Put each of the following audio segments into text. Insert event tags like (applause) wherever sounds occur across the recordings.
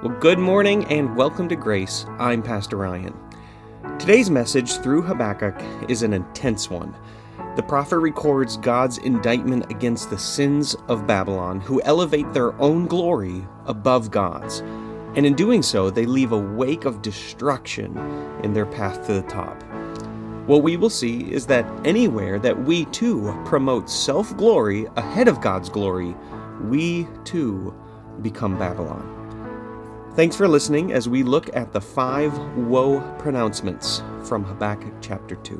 Well, good morning and welcome to Grace. I'm Pastor Ryan. Today's message through Habakkuk is an intense one. The prophet records God's indictment against the sins of Babylon, who elevate their own glory above God's. And in doing so, they leave a wake of destruction in their path to the top. What we will see is that anywhere that we too promote self glory ahead of God's glory, we too become Babylon. Thanks for listening as we look at the five woe pronouncements from Habakkuk chapter 2.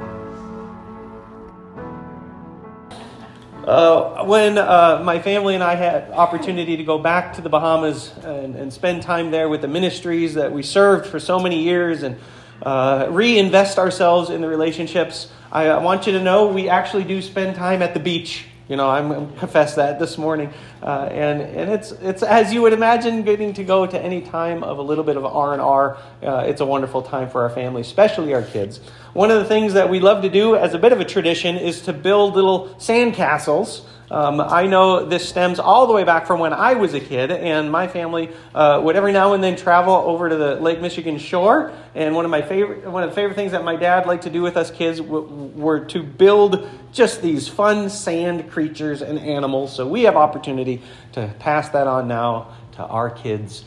Uh, when uh, my family and I had opportunity to go back to the Bahamas and, and, spend time there with the ministries that we served for so many years and uh, reinvest ourselves in the relationships, I, I want you to know we actually do spend time at the beach you know, I'm, confess that this morning, uh, and and it's it's as you would imagine, getting to go to any time of a little bit of R and R. Uh, it's a wonderful time for our family, especially our kids. One of the things that we love to do as a bit of a tradition is to build little sand castles. Um, I know this stems all the way back from when I was a kid, and my family uh, would every now and then travel over to the Lake Michigan shore. And one of my favorite, one of the favorite things that my dad liked to do with us kids w- were to build just these fun sand creatures and animals. So we have opportunity to pass that on now to our kids.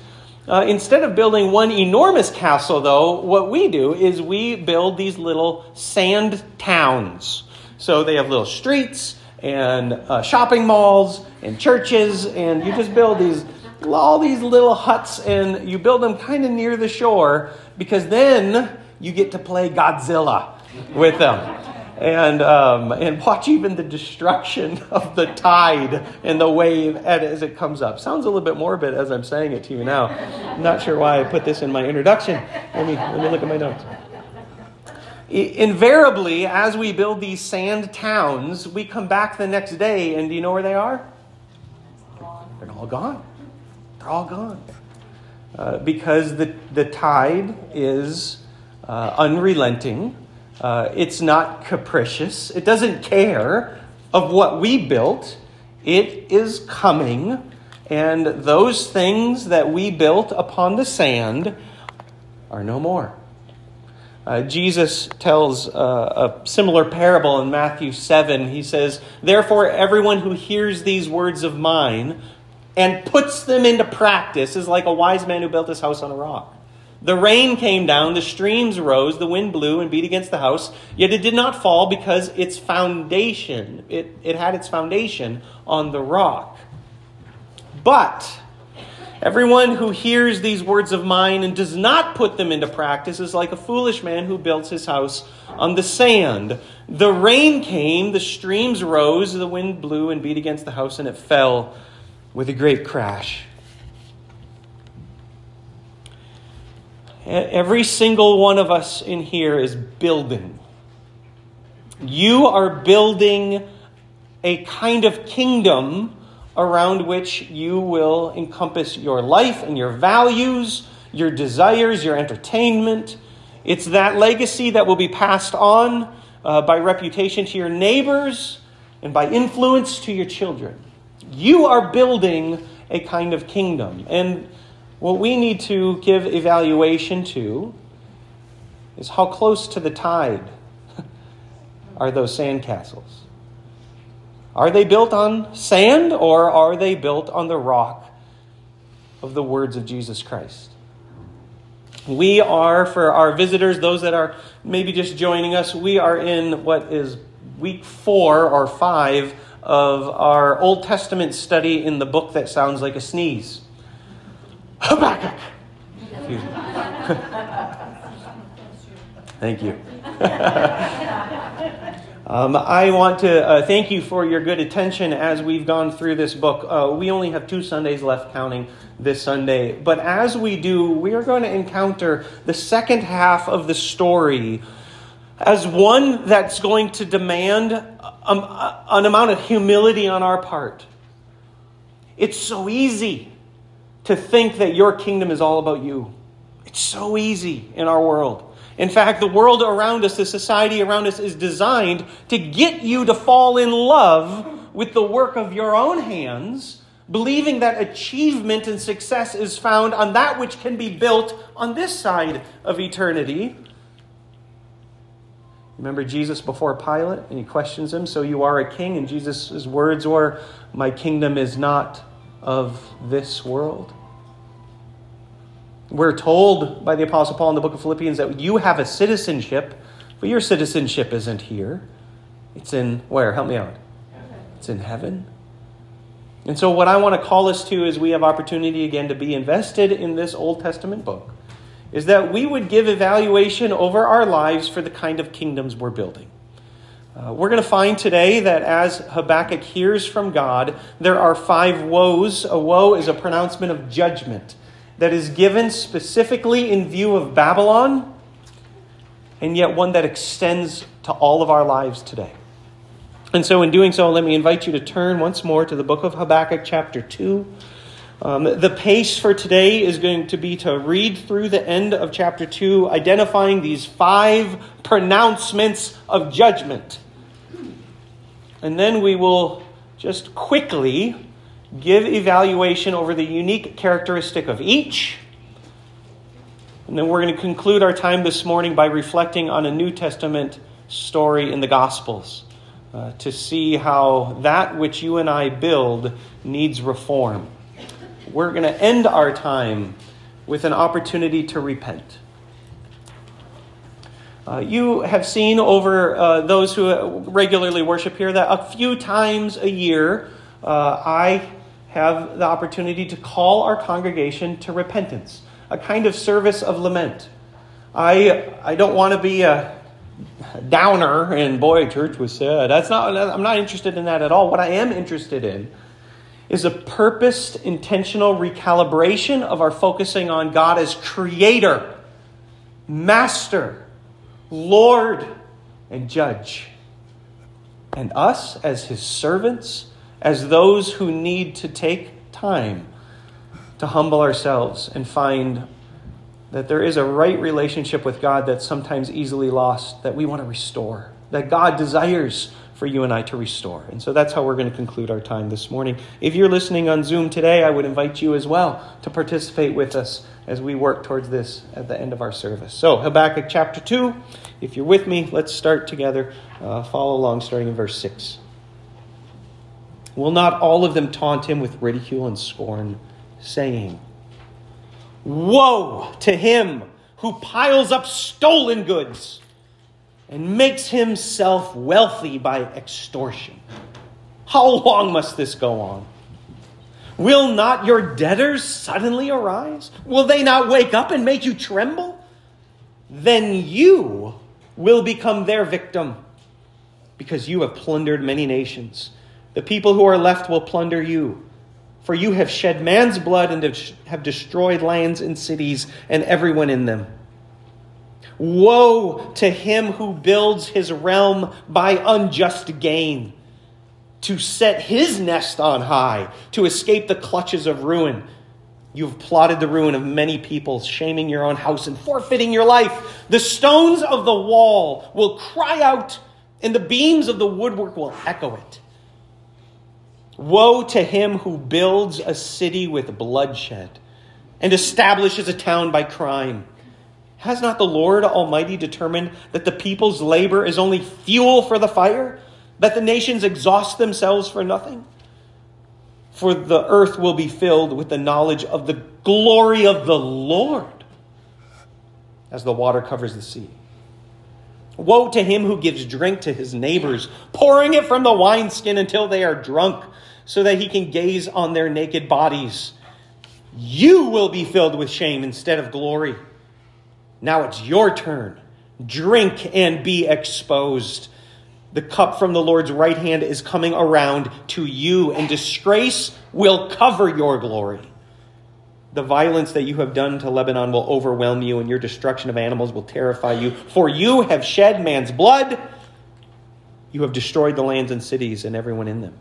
Uh, instead of building one enormous castle, though, what we do is we build these little sand towns. So they have little streets and uh, shopping malls and churches, and you just build these all these little huts, and you build them kind of near the shore because then you get to play Godzilla with them. And, um, and watch even the destruction (laughs) of the tide and the wave as it comes up. Sounds a little bit morbid as I'm saying it to you now. I'm not sure why I put this in my introduction. Let me, let me look at my notes invariably, as we build these sand towns, we come back the next day, and do you know where they are? They're all gone. They're all gone. Uh, because the, the tide is uh, unrelenting, uh, it's not capricious, it doesn't care of what we built, it is coming. And those things that we built upon the sand are no more. Uh, Jesus tells uh, a similar parable in Matthew 7. He says, Therefore, everyone who hears these words of mine and puts them into practice is like a wise man who built his house on a rock. The rain came down, the streams rose, the wind blew and beat against the house, yet it did not fall because its foundation, it, it had its foundation on the rock. But Everyone who hears these words of mine and does not put them into practice is like a foolish man who builds his house on the sand. The rain came, the streams rose, the wind blew and beat against the house, and it fell with a great crash. Every single one of us in here is building. You are building a kind of kingdom around which you will encompass your life and your values, your desires, your entertainment. It's that legacy that will be passed on uh, by reputation to your neighbors and by influence to your children. You are building a kind of kingdom. And what we need to give evaluation to is how close to the tide (laughs) are those sandcastles? Are they built on sand or are they built on the rock of the words of Jesus Christ? We are, for our visitors, those that are maybe just joining us, we are in what is week four or five of our Old Testament study in the book that sounds like a sneeze Habakkuk. (laughs) Thank you. (laughs) Um, I want to uh, thank you for your good attention as we've gone through this book. Uh, we only have two Sundays left, counting this Sunday. But as we do, we are going to encounter the second half of the story as one that's going to demand um, an amount of humility on our part. It's so easy to think that your kingdom is all about you. It's so easy in our world. In fact, the world around us, the society around us, is designed to get you to fall in love with the work of your own hands believing that achievement and success is found on that which can be built on this side of eternity. Remember Jesus before Pilate, and he questions him, So you are a king? And Jesus' words were, My kingdom is not of this world. We're told by the Apostle Paul in the book of Philippians that you have a citizenship, but your citizenship isn't here. It's in where? Help me out. It's in heaven. And so, what I want to call us to is we have opportunity again to be invested in this Old Testament book is that we would give evaluation over our lives for the kind of kingdoms we're building. Uh, we're going to find today that as Habakkuk hears from God, there are five woes. A woe is a pronouncement of judgment that is given specifically in view of Babylon, and yet one that extends to all of our lives today. And so, in doing so, let me invite you to turn once more to the book of Habakkuk, chapter 2. Um, the pace for today is going to be to read through the end of chapter 2, identifying these five pronouncements of judgment. And then we will just quickly give evaluation over the unique characteristic of each. And then we're going to conclude our time this morning by reflecting on a New Testament story in the Gospels uh, to see how that which you and I build needs reform. We're going to end our time with an opportunity to repent. Uh, you have seen over uh, those who regularly worship here that a few times a year uh, I have the opportunity to call our congregation to repentance, a kind of service of lament. I, I don't want to be a downer and boy, church was sad. That's not, I'm not interested in that at all. What I am interested in is a purposed, intentional recalibration of our focusing on God as creator, master, Lord, and judge. And us as his servants, as those who need to take time to humble ourselves and find that there is a right relationship with God that's sometimes easily lost that we want to restore, that God desires for you and I to restore. And so that's how we're going to conclude our time this morning. If you're listening on Zoom today, I would invite you as well to participate with us as we work towards this at the end of our service. So, Habakkuk chapter 2, if you're with me, let's start together. Uh, follow along starting in verse 6. Will not all of them taunt him with ridicule and scorn, saying, Woe to him who piles up stolen goods and makes himself wealthy by extortion. How long must this go on? Will not your debtors suddenly arise? Will they not wake up and make you tremble? Then you will become their victim because you have plundered many nations. The people who are left will plunder you. For you have shed man's blood and have destroyed lands and cities and everyone in them. Woe to him who builds his realm by unjust gain, to set his nest on high, to escape the clutches of ruin. You've plotted the ruin of many people, shaming your own house and forfeiting your life. The stones of the wall will cry out, and the beams of the woodwork will echo it. Woe to him who builds a city with bloodshed and establishes a town by crime. Has not the Lord Almighty determined that the people's labor is only fuel for the fire, that the nations exhaust themselves for nothing? For the earth will be filled with the knowledge of the glory of the Lord as the water covers the sea. Woe to him who gives drink to his neighbors, pouring it from the wineskin until they are drunk so that he can gaze on their naked bodies. You will be filled with shame instead of glory. Now it's your turn. Drink and be exposed. The cup from the Lord's right hand is coming around to you, and disgrace will cover your glory. The violence that you have done to Lebanon will overwhelm you, and your destruction of animals will terrify you. For you have shed man's blood, you have destroyed the lands and cities and everyone in them.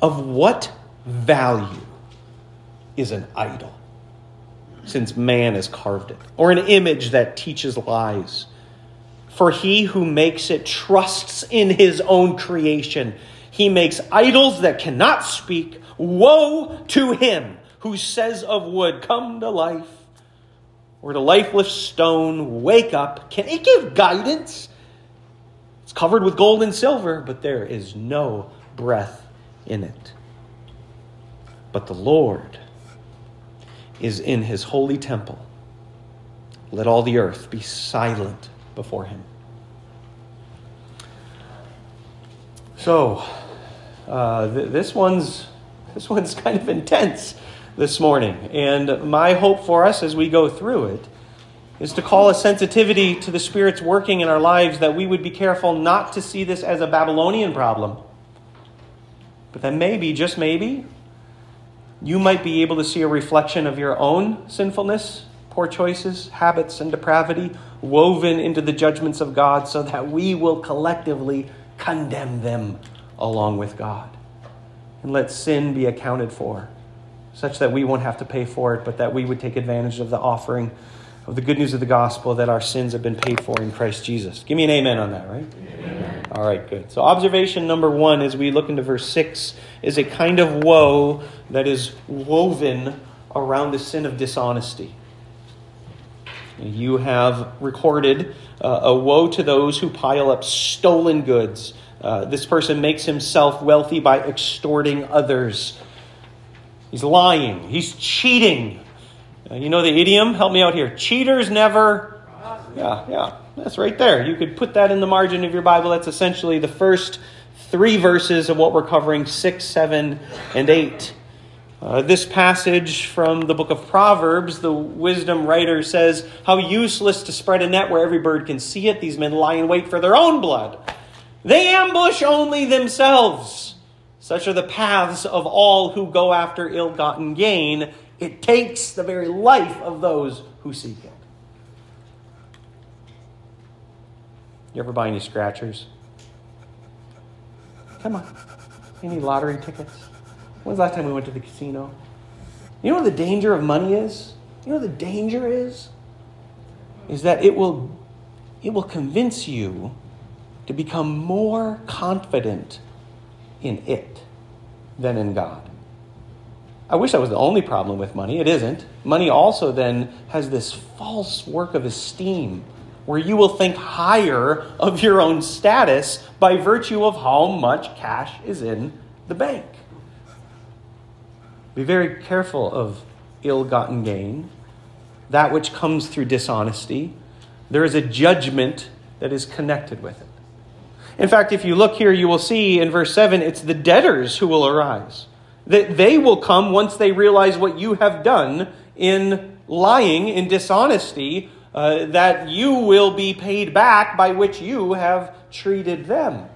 Of what value is an idol, since man has carved it, or an image that teaches lies? For he who makes it trusts in his own creation, He makes idols that cannot speak. Woe to him who says of wood, Come to life, or to lifeless stone, Wake up. Can it give guidance? It's covered with gold and silver, but there is no breath in it. But the Lord is in his holy temple. Let all the earth be silent before him. So, uh, th- this one's (laughs) this one's kind of intense this morning, and my hope for us as we go through it is to call a sensitivity to the Spirit's working in our lives that we would be careful not to see this as a Babylonian problem, but then maybe, just maybe, you might be able to see a reflection of your own sinfulness, poor choices, habits, and depravity woven into the judgments of God so that we will collectively condemn them along with God. And let sin be accounted for, such that we won't have to pay for it, but that we would take advantage of the offering of the good news of the gospel that our sins have been paid for in Christ Jesus. Give me an amen on that, right? Amen. All right, good. So, observation number one as we look into verse 6 is a kind of woe that is woven around the sin of dishonesty. You have recorded uh, a woe to those who pile up stolen goods. Uh, this person makes himself wealthy by extorting others. He's lying, he's cheating. Uh, you know the idiom? Help me out here. Cheaters never. Yeah, yeah. That's right there. You could put that in the margin of your Bible. That's essentially the first three verses of what we're covering 6, 7, and 8. Uh, this passage from the book of Proverbs, the wisdom writer says, How useless to spread a net where every bird can see it. These men lie in wait for their own blood. They ambush only themselves. Such are the paths of all who go after ill gotten gain. It takes the very life of those who seek it. You ever buy any scratchers? Come on. Any lottery tickets? When's the last time we went to the casino? You know what the danger of money is? You know what the danger is? Is that it will, it will convince you to become more confident in it than in God. I wish that was the only problem with money. It isn't. Money also then has this false work of esteem where you will think higher of your own status by virtue of how much cash is in the bank. Be very careful of ill gotten gain, that which comes through dishonesty. There is a judgment that is connected with it. In fact, if you look here, you will see in verse 7 it's the debtors who will arise. That they will come once they realize what you have done in lying, in dishonesty, uh, that you will be paid back by which you have treated them.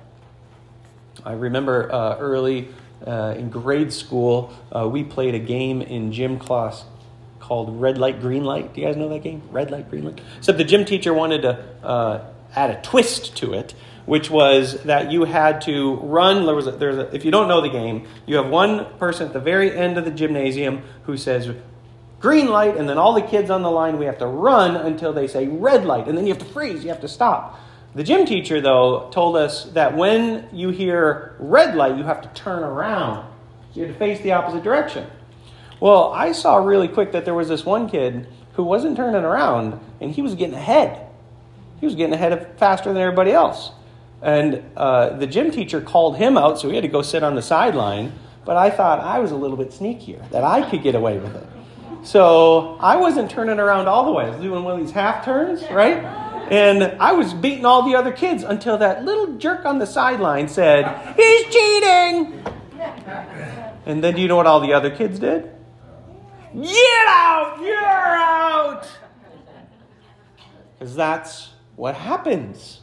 I remember uh, early uh, in grade school, uh, we played a game in gym class called Red Light, Green Light. Do you guys know that game? Red Light, Green Light? Except the gym teacher wanted to uh, add a twist to it, which was that you had to run. There was a, there's a, if you don't know the game, you have one person at the very end of the gymnasium who says, green light, and then all the kids on the line, we have to run until they say red light, and then you have to freeze, you have to stop. The gym teacher, though, told us that when you hear red light, you have to turn around. You have to face the opposite direction. Well, I saw really quick that there was this one kid who wasn't turning around, and he was getting ahead. He was getting ahead of, faster than everybody else. And uh, the gym teacher called him out, so he had to go sit on the sideline. But I thought I was a little bit sneakier, that I could get away with it. So I wasn't turning around all the way. I was doing one of these half turns, right? And I was beating all the other kids until that little jerk on the sideline said, He's cheating! And then do you know what all the other kids did? Get out! You're out! Because that's what happens.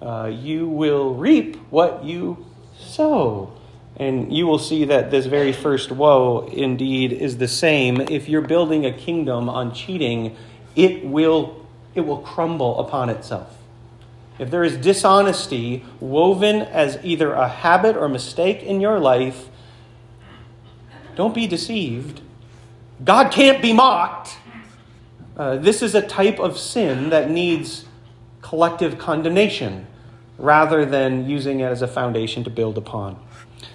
Uh, you will reap what you sow. And you will see that this very first woe indeed is the same. If you're building a kingdom on cheating, it will it will crumble upon itself. If there is dishonesty woven as either a habit or mistake in your life, don't be deceived. God can't be mocked. Uh, this is a type of sin that needs collective condemnation rather than using it as a foundation to build upon.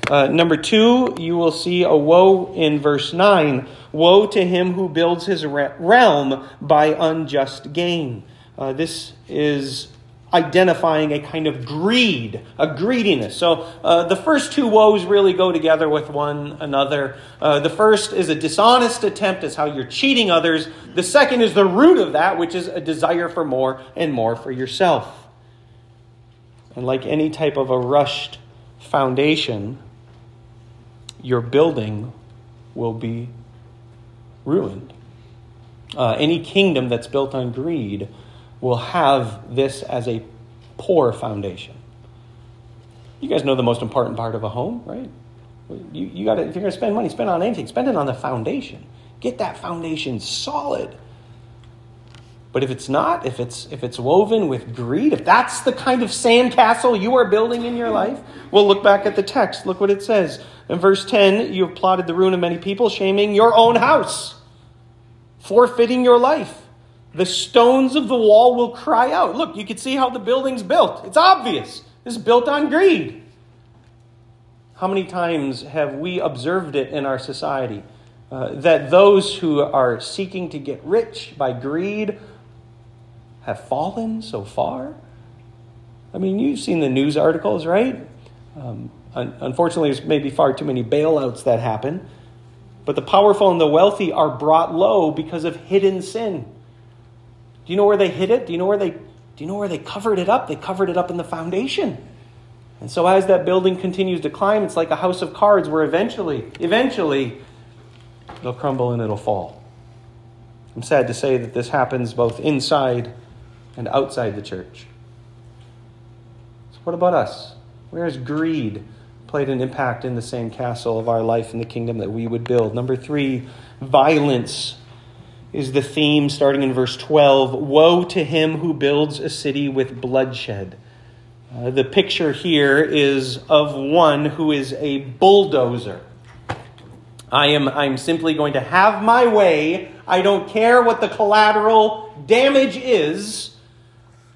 Uh, number two, you will see a woe in verse 9. Woe to him who builds his realm by unjust gain. Uh, this is identifying a kind of greed, a greediness. So uh, the first two woes really go together with one another. Uh, the first is a dishonest attempt, as how you're cheating others. The second is the root of that, which is a desire for more and more for yourself. And like any type of a rushed foundation, your building will be ruined. Uh, any kingdom that's built on greed will have this as a poor foundation. You guys know the most important part of a home, right? You, you got if you're going to spend money, spend on anything, spend it on the foundation. Get that foundation solid. But if it's not, if it's if it's woven with greed, if that's the kind of sandcastle you are building in your life, well, look back at the text. Look what it says in verse ten. You have plotted the ruin of many people, shaming your own house, forfeiting your life the stones of the wall will cry out. Look, you can see how the building's built. It's obvious. It's built on greed. How many times have we observed it in our society? Uh, that those who are seeking to get rich by greed have fallen so far? I mean, you've seen the news articles, right? Um, un- unfortunately, there's maybe far too many bailouts that happen. But the powerful and the wealthy are brought low because of hidden sin. Do you know where they hid it? Do you know where they do you know where they covered it up? They covered it up in the foundation. And so as that building continues to climb, it's like a house of cards where eventually, eventually it'll crumble and it'll fall. I'm sad to say that this happens both inside and outside the church. So what about us? Where has greed played an impact in the sandcastle of our life in the kingdom that we would build? Number three, violence is the theme starting in verse 12 Woe to him who builds a city with bloodshed. Uh, the picture here is of one who is a bulldozer. I am I'm simply going to have my way. I don't care what the collateral damage is.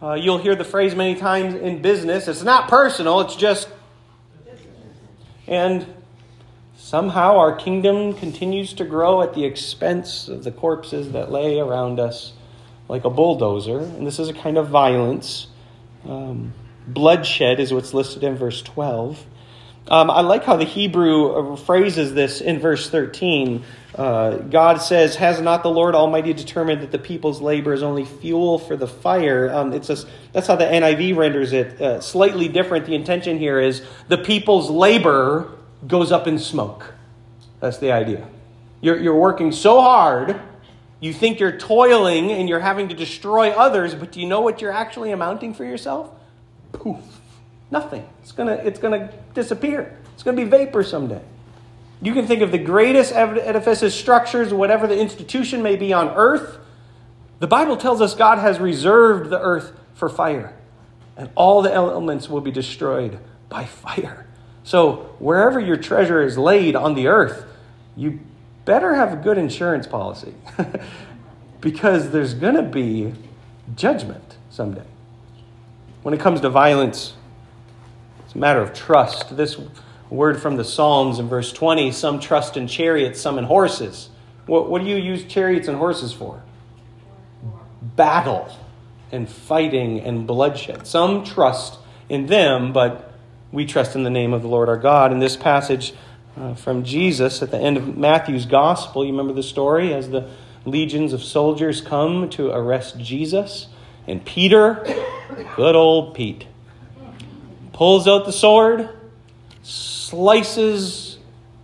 Uh, you'll hear the phrase many times in business. It's not personal, it's just. And Somehow our kingdom continues to grow at the expense of the corpses that lay around us like a bulldozer. And this is a kind of violence. Um, bloodshed is what's listed in verse 12. Um, I like how the Hebrew phrases this in verse 13. Uh, God says, Has not the Lord Almighty determined that the people's labor is only fuel for the fire? Um, it's a, that's how the NIV renders it. Uh, slightly different. The intention here is the people's labor goes up in smoke. That's the idea. You're, you're working so hard, you think you're toiling and you're having to destroy others, but do you know what you're actually amounting for yourself? Poof. Nothing. It's going to it's gonna disappear. It's going to be vapor someday. You can think of the greatest edifices, structures, whatever the institution may be on earth. The Bible tells us God has reserved the earth for fire, and all the elements will be destroyed by fire. So, wherever your treasure is laid on the earth, you better have a good insurance policy (laughs) because there's going to be judgment someday. When it comes to violence, it's a matter of trust. This word from the Psalms in verse 20 some trust in chariots, some in horses. What, what do you use chariots and horses for? Battle and fighting and bloodshed. Some trust in them, but we trust in the name of the Lord our God. In this passage uh, from Jesus at the end of Matthew's gospel, you remember the story as the legions of soldiers come to arrest Jesus. And Peter, good old Pete, pulls out the sword, slices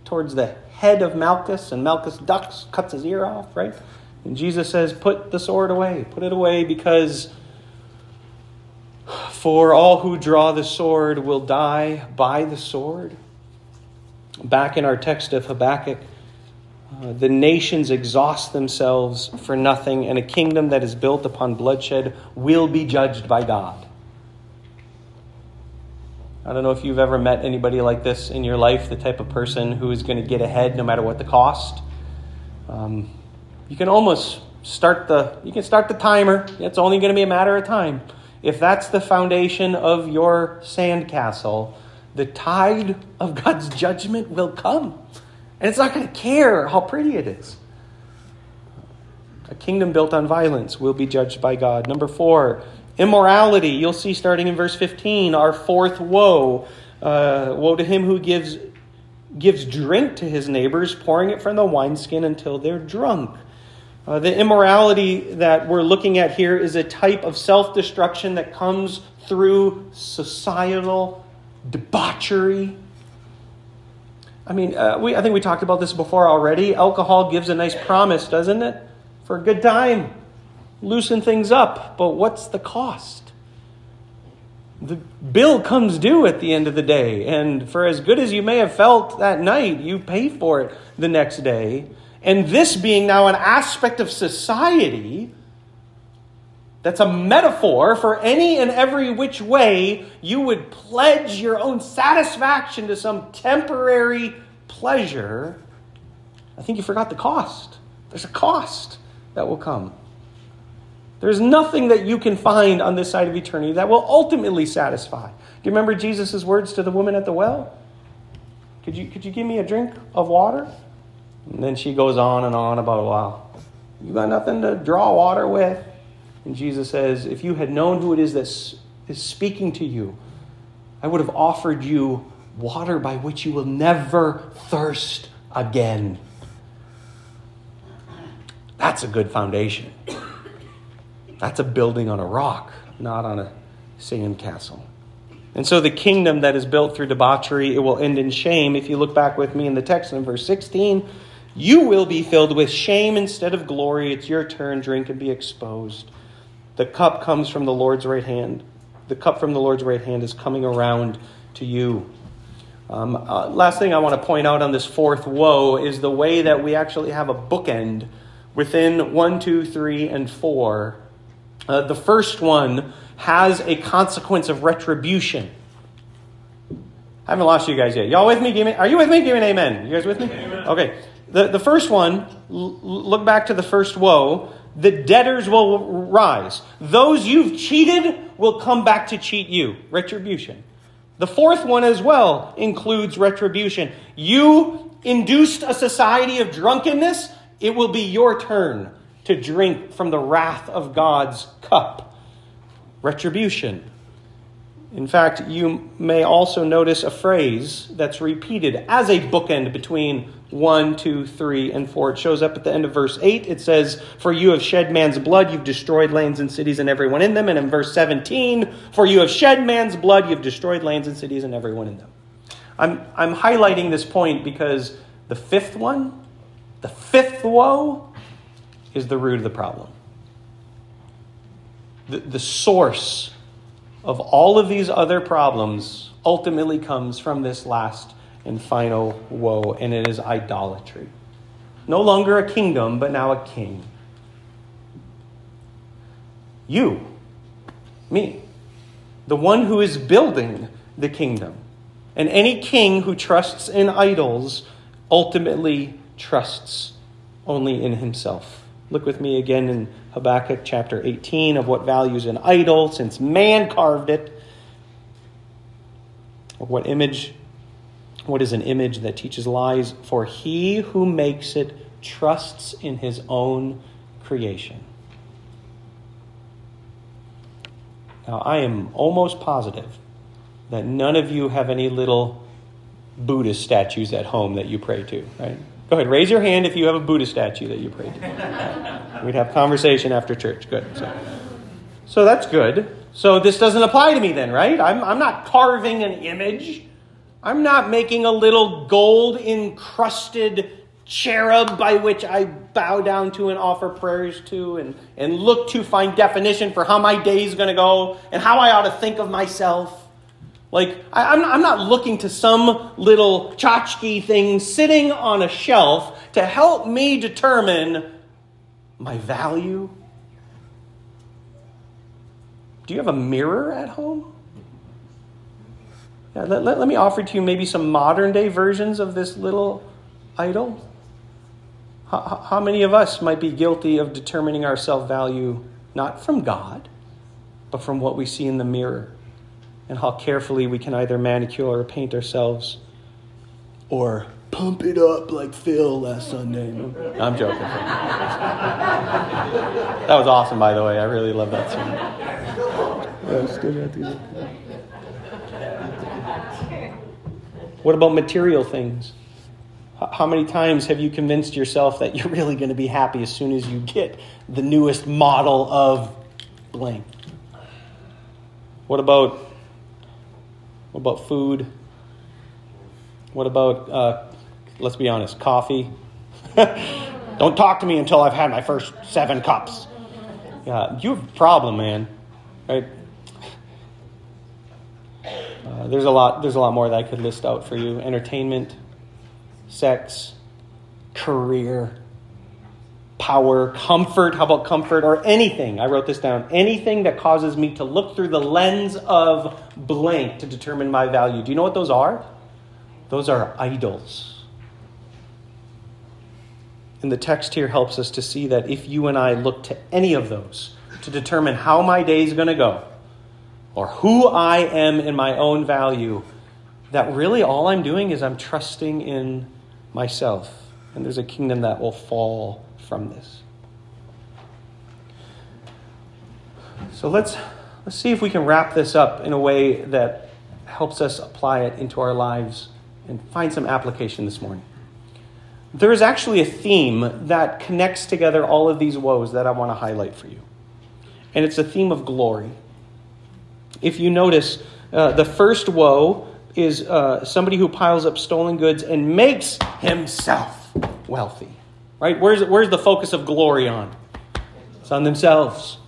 towards the head of Malchus, and Malchus ducks, cuts his ear off, right? And Jesus says, Put the sword away, put it away because for all who draw the sword will die by the sword. Back in our text of Habakkuk, uh, the nations exhaust themselves for nothing, and a kingdom that is built upon bloodshed will be judged by God. I don't know if you've ever met anybody like this in your life, the type of person who is going to get ahead no matter what the cost. Um, you can almost start the you can start the timer. It's only going to be a matter of time if that's the foundation of your sandcastle, the tide of (laughs) God's judgment will come. And it's not going to care how pretty it is. A kingdom built on violence will be judged by God. Number four, immorality. You'll see starting in verse 15, our fourth woe. Uh, woe to him who gives, gives drink to his neighbors, pouring it from the wineskin until they're drunk. Uh, the immorality that we're looking at here is a type of self destruction that comes through societal debauchery. I mean, uh, we, I think we talked about this before already. Alcohol gives a nice promise, doesn't it? For a good time, loosen things up. But what's the cost? The bill comes due at the end of the day. And for as good as you may have felt that night, you pay for it the next day. And this being now an aspect of society that's a metaphor for any and every which way you would pledge your own satisfaction to some temporary pleasure, I think you forgot the cost. There's a cost that will come. There's nothing that you can find on this side of eternity that will ultimately satisfy. Do you remember Jesus' words to the woman at the well? Could you, could you give me a drink of water? And then she goes on and on about, wow, you got nothing to draw water with. And Jesus says, if you had known who it is that is speaking to you, I would have offered you water by which you will never thirst again. That's a good foundation. That's a building on a rock, not on a sand castle. And so the kingdom that is built through debauchery, it will end in shame. If you look back with me in the text in verse 16, you will be filled with shame instead of glory. It's your turn. Drink and be exposed. The cup comes from the Lord's right hand. The cup from the Lord's right hand is coming around to you. Um, uh, last thing I want to point out on this fourth woe is the way that we actually have a bookend within 1, 2, 3, and 4. Uh, the first one has a consequence of retribution. I haven't lost you guys yet. Y'all with me? Give me are you with me? Give me an amen. You guys with me? Amen. Okay. The, the first one, look back to the first woe. The debtors will rise. Those you've cheated will come back to cheat you. Retribution. The fourth one as well includes retribution. You induced a society of drunkenness, it will be your turn to drink from the wrath of God's cup. Retribution. In fact, you may also notice a phrase that's repeated as a bookend between 1, 2, 3, and 4. It shows up at the end of verse 8. It says, For you have shed man's blood, you've destroyed lands and cities and everyone in them. And in verse 17, For you have shed man's blood, you've destroyed lands and cities and everyone in them. I'm, I'm highlighting this point because the fifth one, the fifth woe, is the root of the problem. The, the source of all of these other problems ultimately comes from this last and final woe, and it is idolatry. No longer a kingdom, but now a king. You, me, the one who is building the kingdom. And any king who trusts in idols ultimately trusts only in himself. Look with me again in Habakkuk chapter 18 of what values an idol since man carved it. What image what is an image that teaches lies? For he who makes it trusts in his own creation. Now, I am almost positive that none of you have any little Buddhist statues at home that you pray to, right? Go ahead, raise your hand if you have a Buddha statue that you pray to. We'd have conversation after church. Good. So, so that's good. So this doesn't apply to me then, right? I'm, I'm not carving an image. I'm not making a little gold encrusted cherub by which I bow down to and offer prayers to and, and look to find definition for how my day is going to go and how I ought to think of myself. Like, I, am I'm not looking to some little tchotchke thing sitting on a shelf to help me determine my value. Do you have a mirror at home? Yeah, let, let, let me offer to you maybe some modern day versions of this little idol. How, how many of us might be guilty of determining our self value not from God, but from what we see in the mirror? And how carefully we can either manicure or paint ourselves or pump it up like Phil last Sunday. I'm joking. that was awesome, by the way. I really love that song. What about material things? How many times have you convinced yourself that you're really going to be happy as soon as you get the newest model of blank? What about what about food? What about uh, let's be honest, coffee? (laughs) Don't talk to me until I've had my first seven cups. Yeah, you have a problem, man. Right? Uh, there's a lot. There's a lot more that I could list out for you. Entertainment, sex, career, power, comfort. How about comfort or anything? I wrote this down. Anything that causes me to look through the lens of blank to determine my value. Do you know what those are? Those are idols. And the text here helps us to see that if you and I look to any of those to determine how my day is going to go or who I am in my own value, that really all I'm doing is I'm trusting in myself. And there's a kingdom that will fall from this. So let's, let's see if we can wrap this up in a way that helps us apply it into our lives and find some application this morning. There is actually a theme that connects together all of these woes that I want to highlight for you. And it's a theme of glory. If you notice, uh, the first woe is uh, somebody who piles up stolen goods and makes himself wealthy. Right? Where's, where's the focus of glory on? It's on themselves.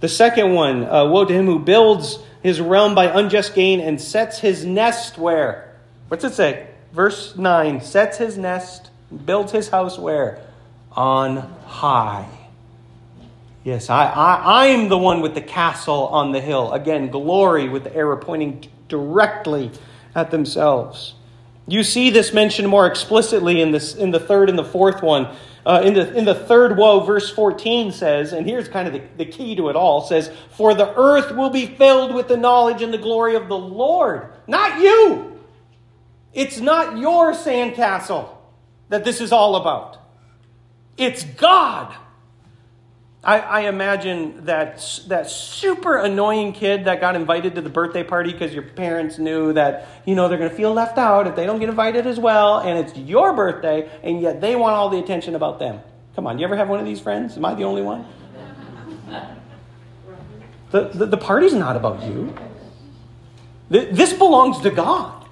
The second one, uh, woe to him who builds his realm by unjust gain and sets his nest where? What's it say? Verse 9 sets his nest, builds his house where? On high. Yes, I, I, I'm the one with the castle on the hill. Again, glory with the arrow pointing directly at themselves. You see this mentioned more explicitly in, this, in the third and the fourth one. Uh, in, the, in the third woe, verse 14 says, and here's kind of the, the key to it all says, For the earth will be filled with the knowledge and the glory of the Lord, not you. It's not your sandcastle that this is all about, it's God. I, I, imagine that that super annoying kid that got invited to the birthday party because your parents knew that you know they're going to feel left out if they don't get invited as well, and it's your birthday, and yet they want all the attention about them. Come on, do you ever have one of these friends? Am I the only one? The, the, the party's not about you. This belongs to God.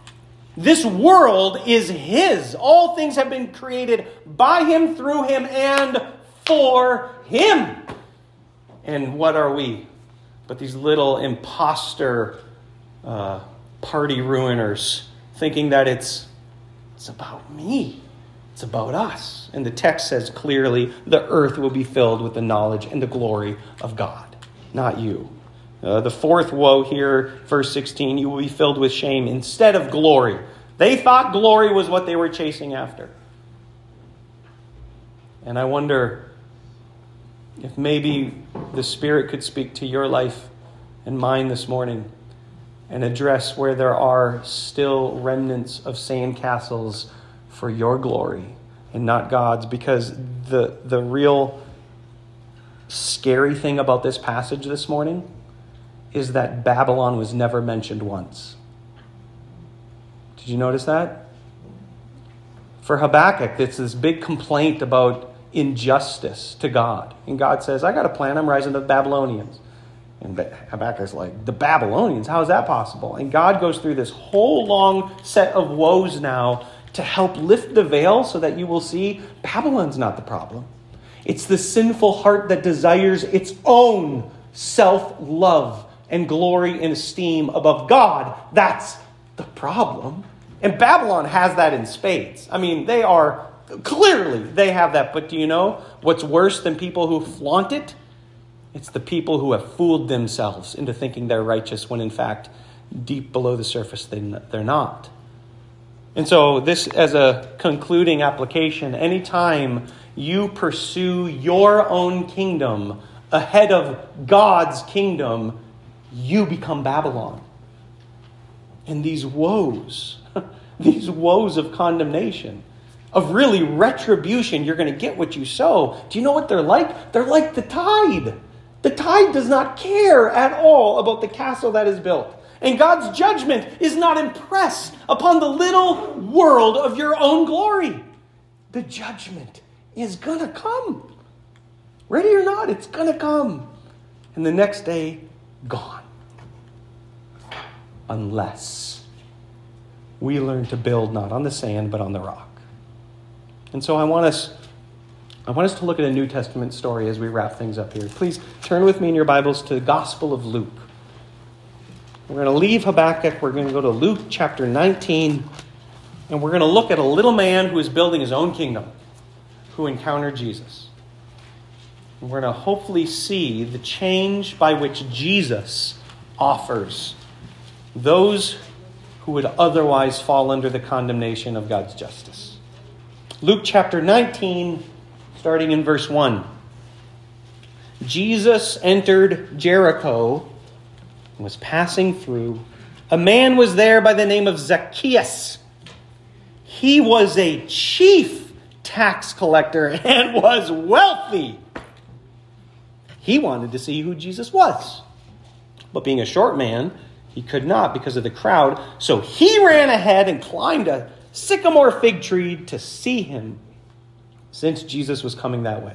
This world is His. All things have been created by Him, through Him, and for him. And what are we? But these little imposter uh, party ruiners thinking that it's, it's about me. It's about us. And the text says clearly the earth will be filled with the knowledge and the glory of God, not you. Uh, the fourth woe here, verse 16, you will be filled with shame instead of glory. They thought glory was what they were chasing after. And I wonder if maybe the Spirit could speak to your life and mine this morning and address where there are still remnants of sandcastles for your glory and not God's, because the, the real scary thing about this passage this morning is that Babylon was never mentioned once. Did you notice that? For Habakkuk, it's this big complaint about injustice to God. And God says, I got a plan. I'm rising the Babylonians. And Habakkuk's like, the Babylonians? How is that possible? And God goes through this whole long set of woes now to help lift the veil so that you will see Babylon's not the problem. It's the sinful heart that desires its own self love and glory and esteem above God. That's the problem. And Babylon has that in spades. I mean, they are Clearly, they have that. But do you know what's worse than people who flaunt it? It's the people who have fooled themselves into thinking they're righteous when, in fact, deep below the surface, they're not. And so, this as a concluding application, anytime you pursue your own kingdom ahead of God's kingdom, you become Babylon. And these woes, (laughs) these woes of condemnation, of really retribution, you're going to get what you sow. Do you know what they're like? They're like the tide. The tide does not care at all about the castle that is built. And God's judgment is not impressed upon the little world of your own glory. The judgment is going to come. Ready or not, it's going to come. And the next day, gone. Unless we learn to build not on the sand, but on the rock. And so I want us. I want us to look at a New Testament story as we wrap things up here. Please turn with me in your Bibles to the Gospel of Luke. We're going to leave Habakkuk. We're going to go to Luke chapter 19. And we're going to look at a little man who is building his own kingdom, who encountered Jesus. And we're going to hopefully see the change by which Jesus offers those who would otherwise fall under the condemnation of God's justice. Luke chapter 19, starting in verse 1. Jesus entered Jericho was passing through, a man was there by the name of Zacchaeus. He was a chief tax collector (laughs) and was wealthy. He wanted to see who Jesus was. But being a short man, he could not because of the crowd. So he ran ahead and climbed a sycamore fig tree to see him, since Jesus was coming that way.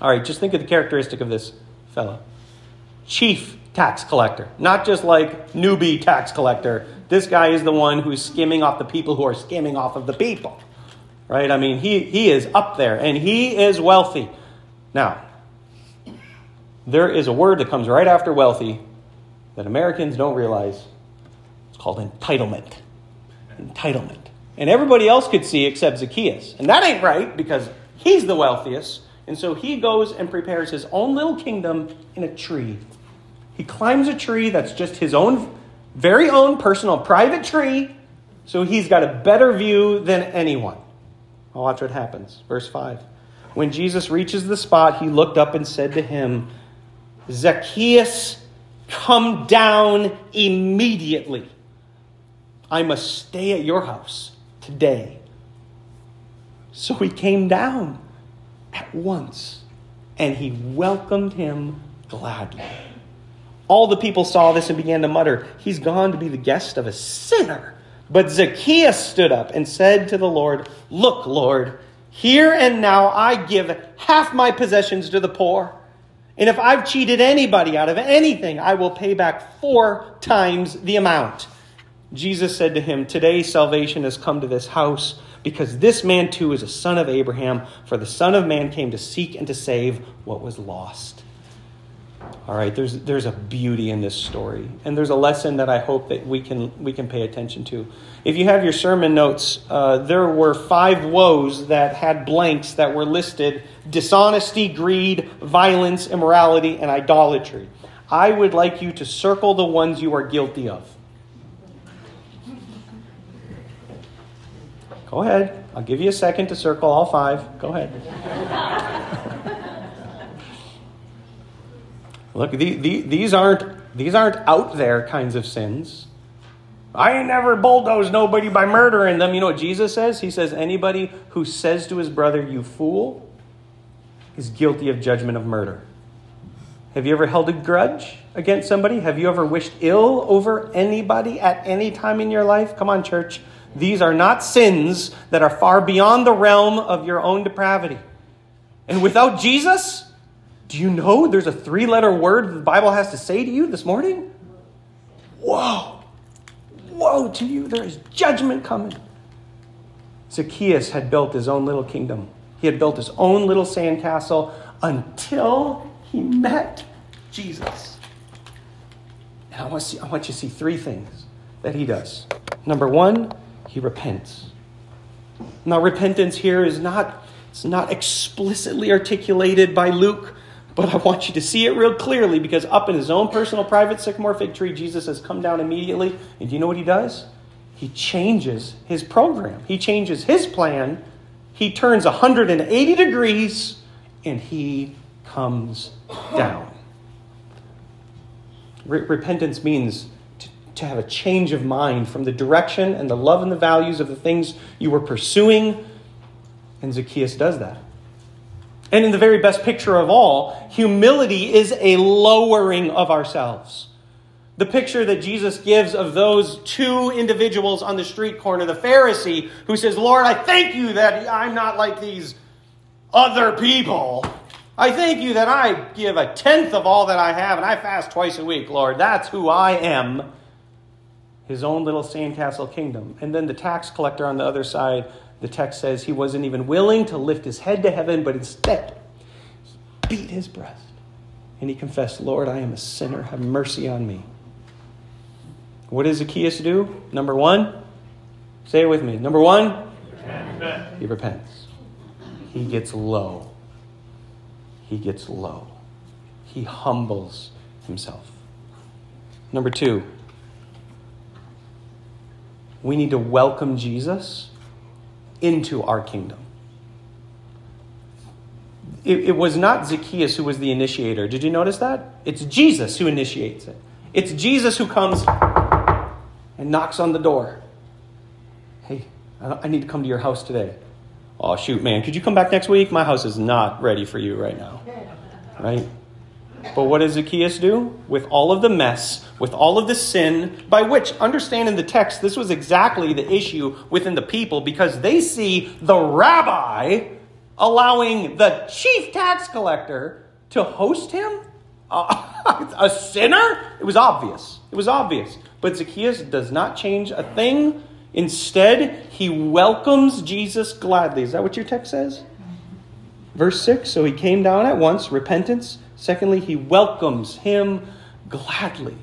All right, just think of the characteristic of this fellow chief tax collector, not just like newbie tax collector. This guy is the one who's skimming off the people who are skimming off of the people. Right? I mean, he, he is up there and he is wealthy. Now, there is a word that comes right after wealthy that Americans don't realize. It's called entitlement. Entitlement. And everybody else could see except Zacchaeus. And that ain't right because he's the wealthiest. And so he goes and prepares his own little kingdom in a tree. He climbs a tree that's just his own, very own personal private tree, so he's got a better view than anyone. I'll watch what happens. Verse 5. When Jesus reaches the spot, he looked up and said to him, Zacchaeus, come down immediately. I must stay at your house today. So he came down at once, and he welcomed him gladly. All the people saw this and began to mutter, He's gone to be the guest of a sinner. But Zacchaeus stood up and said to the Lord, Look, Lord, here and now I give half my possessions to the poor. And if I've cheated anybody out of anything, I will pay back four times the amount. Jesus said to him, Today salvation has come to this house because this man too is a son of Abraham, for the Son of Man came to seek and to save what was lost. All right, there's, there's a beauty in this story, and there's a lesson that I hope that we can, we can pay attention to. If you have your sermon notes, uh, there were five woes that had blanks that were listed dishonesty, greed, violence, immorality, and idolatry. I would like you to circle the ones you are guilty of. Go ahead. I'll give you a second to circle all five. Go ahead. Look, the, the, these aren't these aren't out there kinds of sins. I ain't never bulldozed nobody by murdering them. You know what Jesus says? He says anybody who says to his brother, "You fool," is guilty of judgment of murder. Have you ever held a grudge against somebody? Have you ever wished ill over anybody at any time in your life? Come on, church. These are not sins that are far beyond the realm of your own depravity. And without Jesus, do you know there's a three letter word the Bible has to say to you this morning? Whoa! Woe to you, there is judgment coming. Zacchaeus had built his own little kingdom. He had built his own little sandcastle until he met Jesus. And I want, see, I want you to see three things that he does. Number one, he repents. Now, repentance here is not, it's not explicitly articulated by Luke, but I want you to see it real clearly because up in his own personal private sycamore fig tree, Jesus has come down immediately. And do you know what he does? He changes his program, he changes his plan. He turns 180 degrees and he comes down. Re- repentance means to, have a change of mind from the direction and the love and the values of the things you were pursuing. And Zacchaeus does that. And in the very best picture of all, humility is a lowering of ourselves. The picture that Jesus gives of those two individuals on the street corner, the Pharisee who says, Lord, I thank you that I'm not like these other people. I thank you that I give a tenth of all that I have and I fast twice a week, Lord. That's who I am. His own little sandcastle kingdom. And then the tax collector on the other side, the text says he wasn't even willing to lift his head to heaven, but instead he beat his breast. And he confessed, Lord, I am a sinner. Have mercy on me. What does Zacchaeus do? Number one, say it with me. Number one, he repents. He gets low he gets low. He humbles himself. Number two, we need to welcome Jesus into our kingdom. It, it, was not Zacchaeus who was the initiator. Did you notice that? It's Jesus who initiates it. It's Jesus who comes and knocks on the door. Hey, I need to come to your house today oh, shoot, man, could you come back next week? My house is not ready for you right now. Right? But what does Zacchaeus do? With all of the mess, with all of the sin, by which, understanding the text, this was exactly the issue within the people because they see the rabbi allowing the chief tax collector to host him? Uh, (laughs) a sinner? It was obvious. It was obvious. But Zacchaeus does not change a thing Instead, he welcomes Jesus gladly. Is that what your text says? Verse 6 So he came down at once, repentance. Secondly, he welcomes him gladly.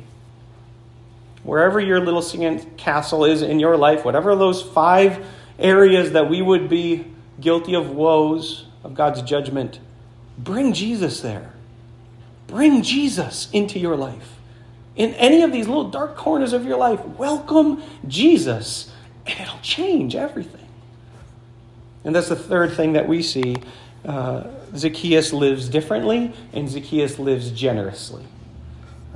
Wherever your little singing castle is in your life, whatever those five areas that we would be guilty of woes, of God's judgment, bring Jesus there. Bring Jesus into your life. In any of these little dark corners of your life, welcome Jesus and it'll change everything. And that's the third thing that we see. Uh, Zacchaeus lives differently, and Zacchaeus lives generously.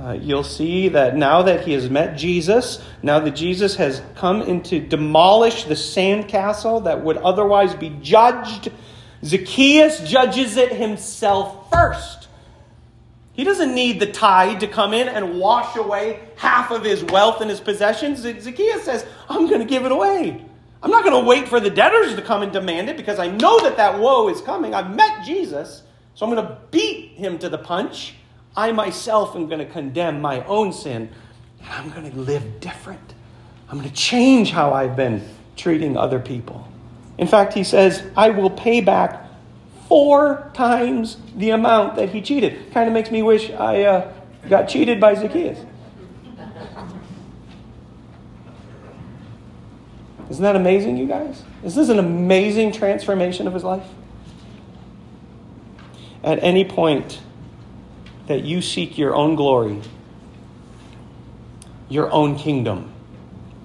Uh, you'll see that now that he has met Jesus, now that Jesus has come in to demolish the sandcastle that would otherwise be judged, Zacchaeus judges it himself first. He doesn't need the tide to come in and wash away half of his wealth and his possessions. Zacchaeus says, I'm going to give it away. I'm not going to wait for the debtors to come and demand it because I know that that woe is coming. I've met Jesus, so I'm going to beat him to the punch. I myself am going to condemn my own sin, and I'm going to live different. I'm going to change how I've been treating other people. In fact, he says, I will pay back four times the amount that he cheated. Kind of makes me wish I uh, got cheated by Zacchaeus. Isn't that amazing, you guys? Is this an amazing transformation of his life? At any point that you seek your own glory, your own kingdom,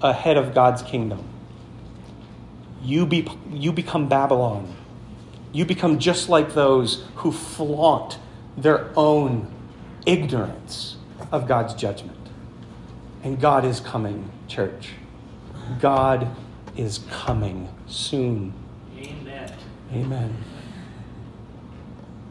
ahead of God's kingdom, you, be, you become Babylon you become just like those who flaunt their own ignorance of God's judgment. And God is coming, church. God is coming soon. Amen. Amen.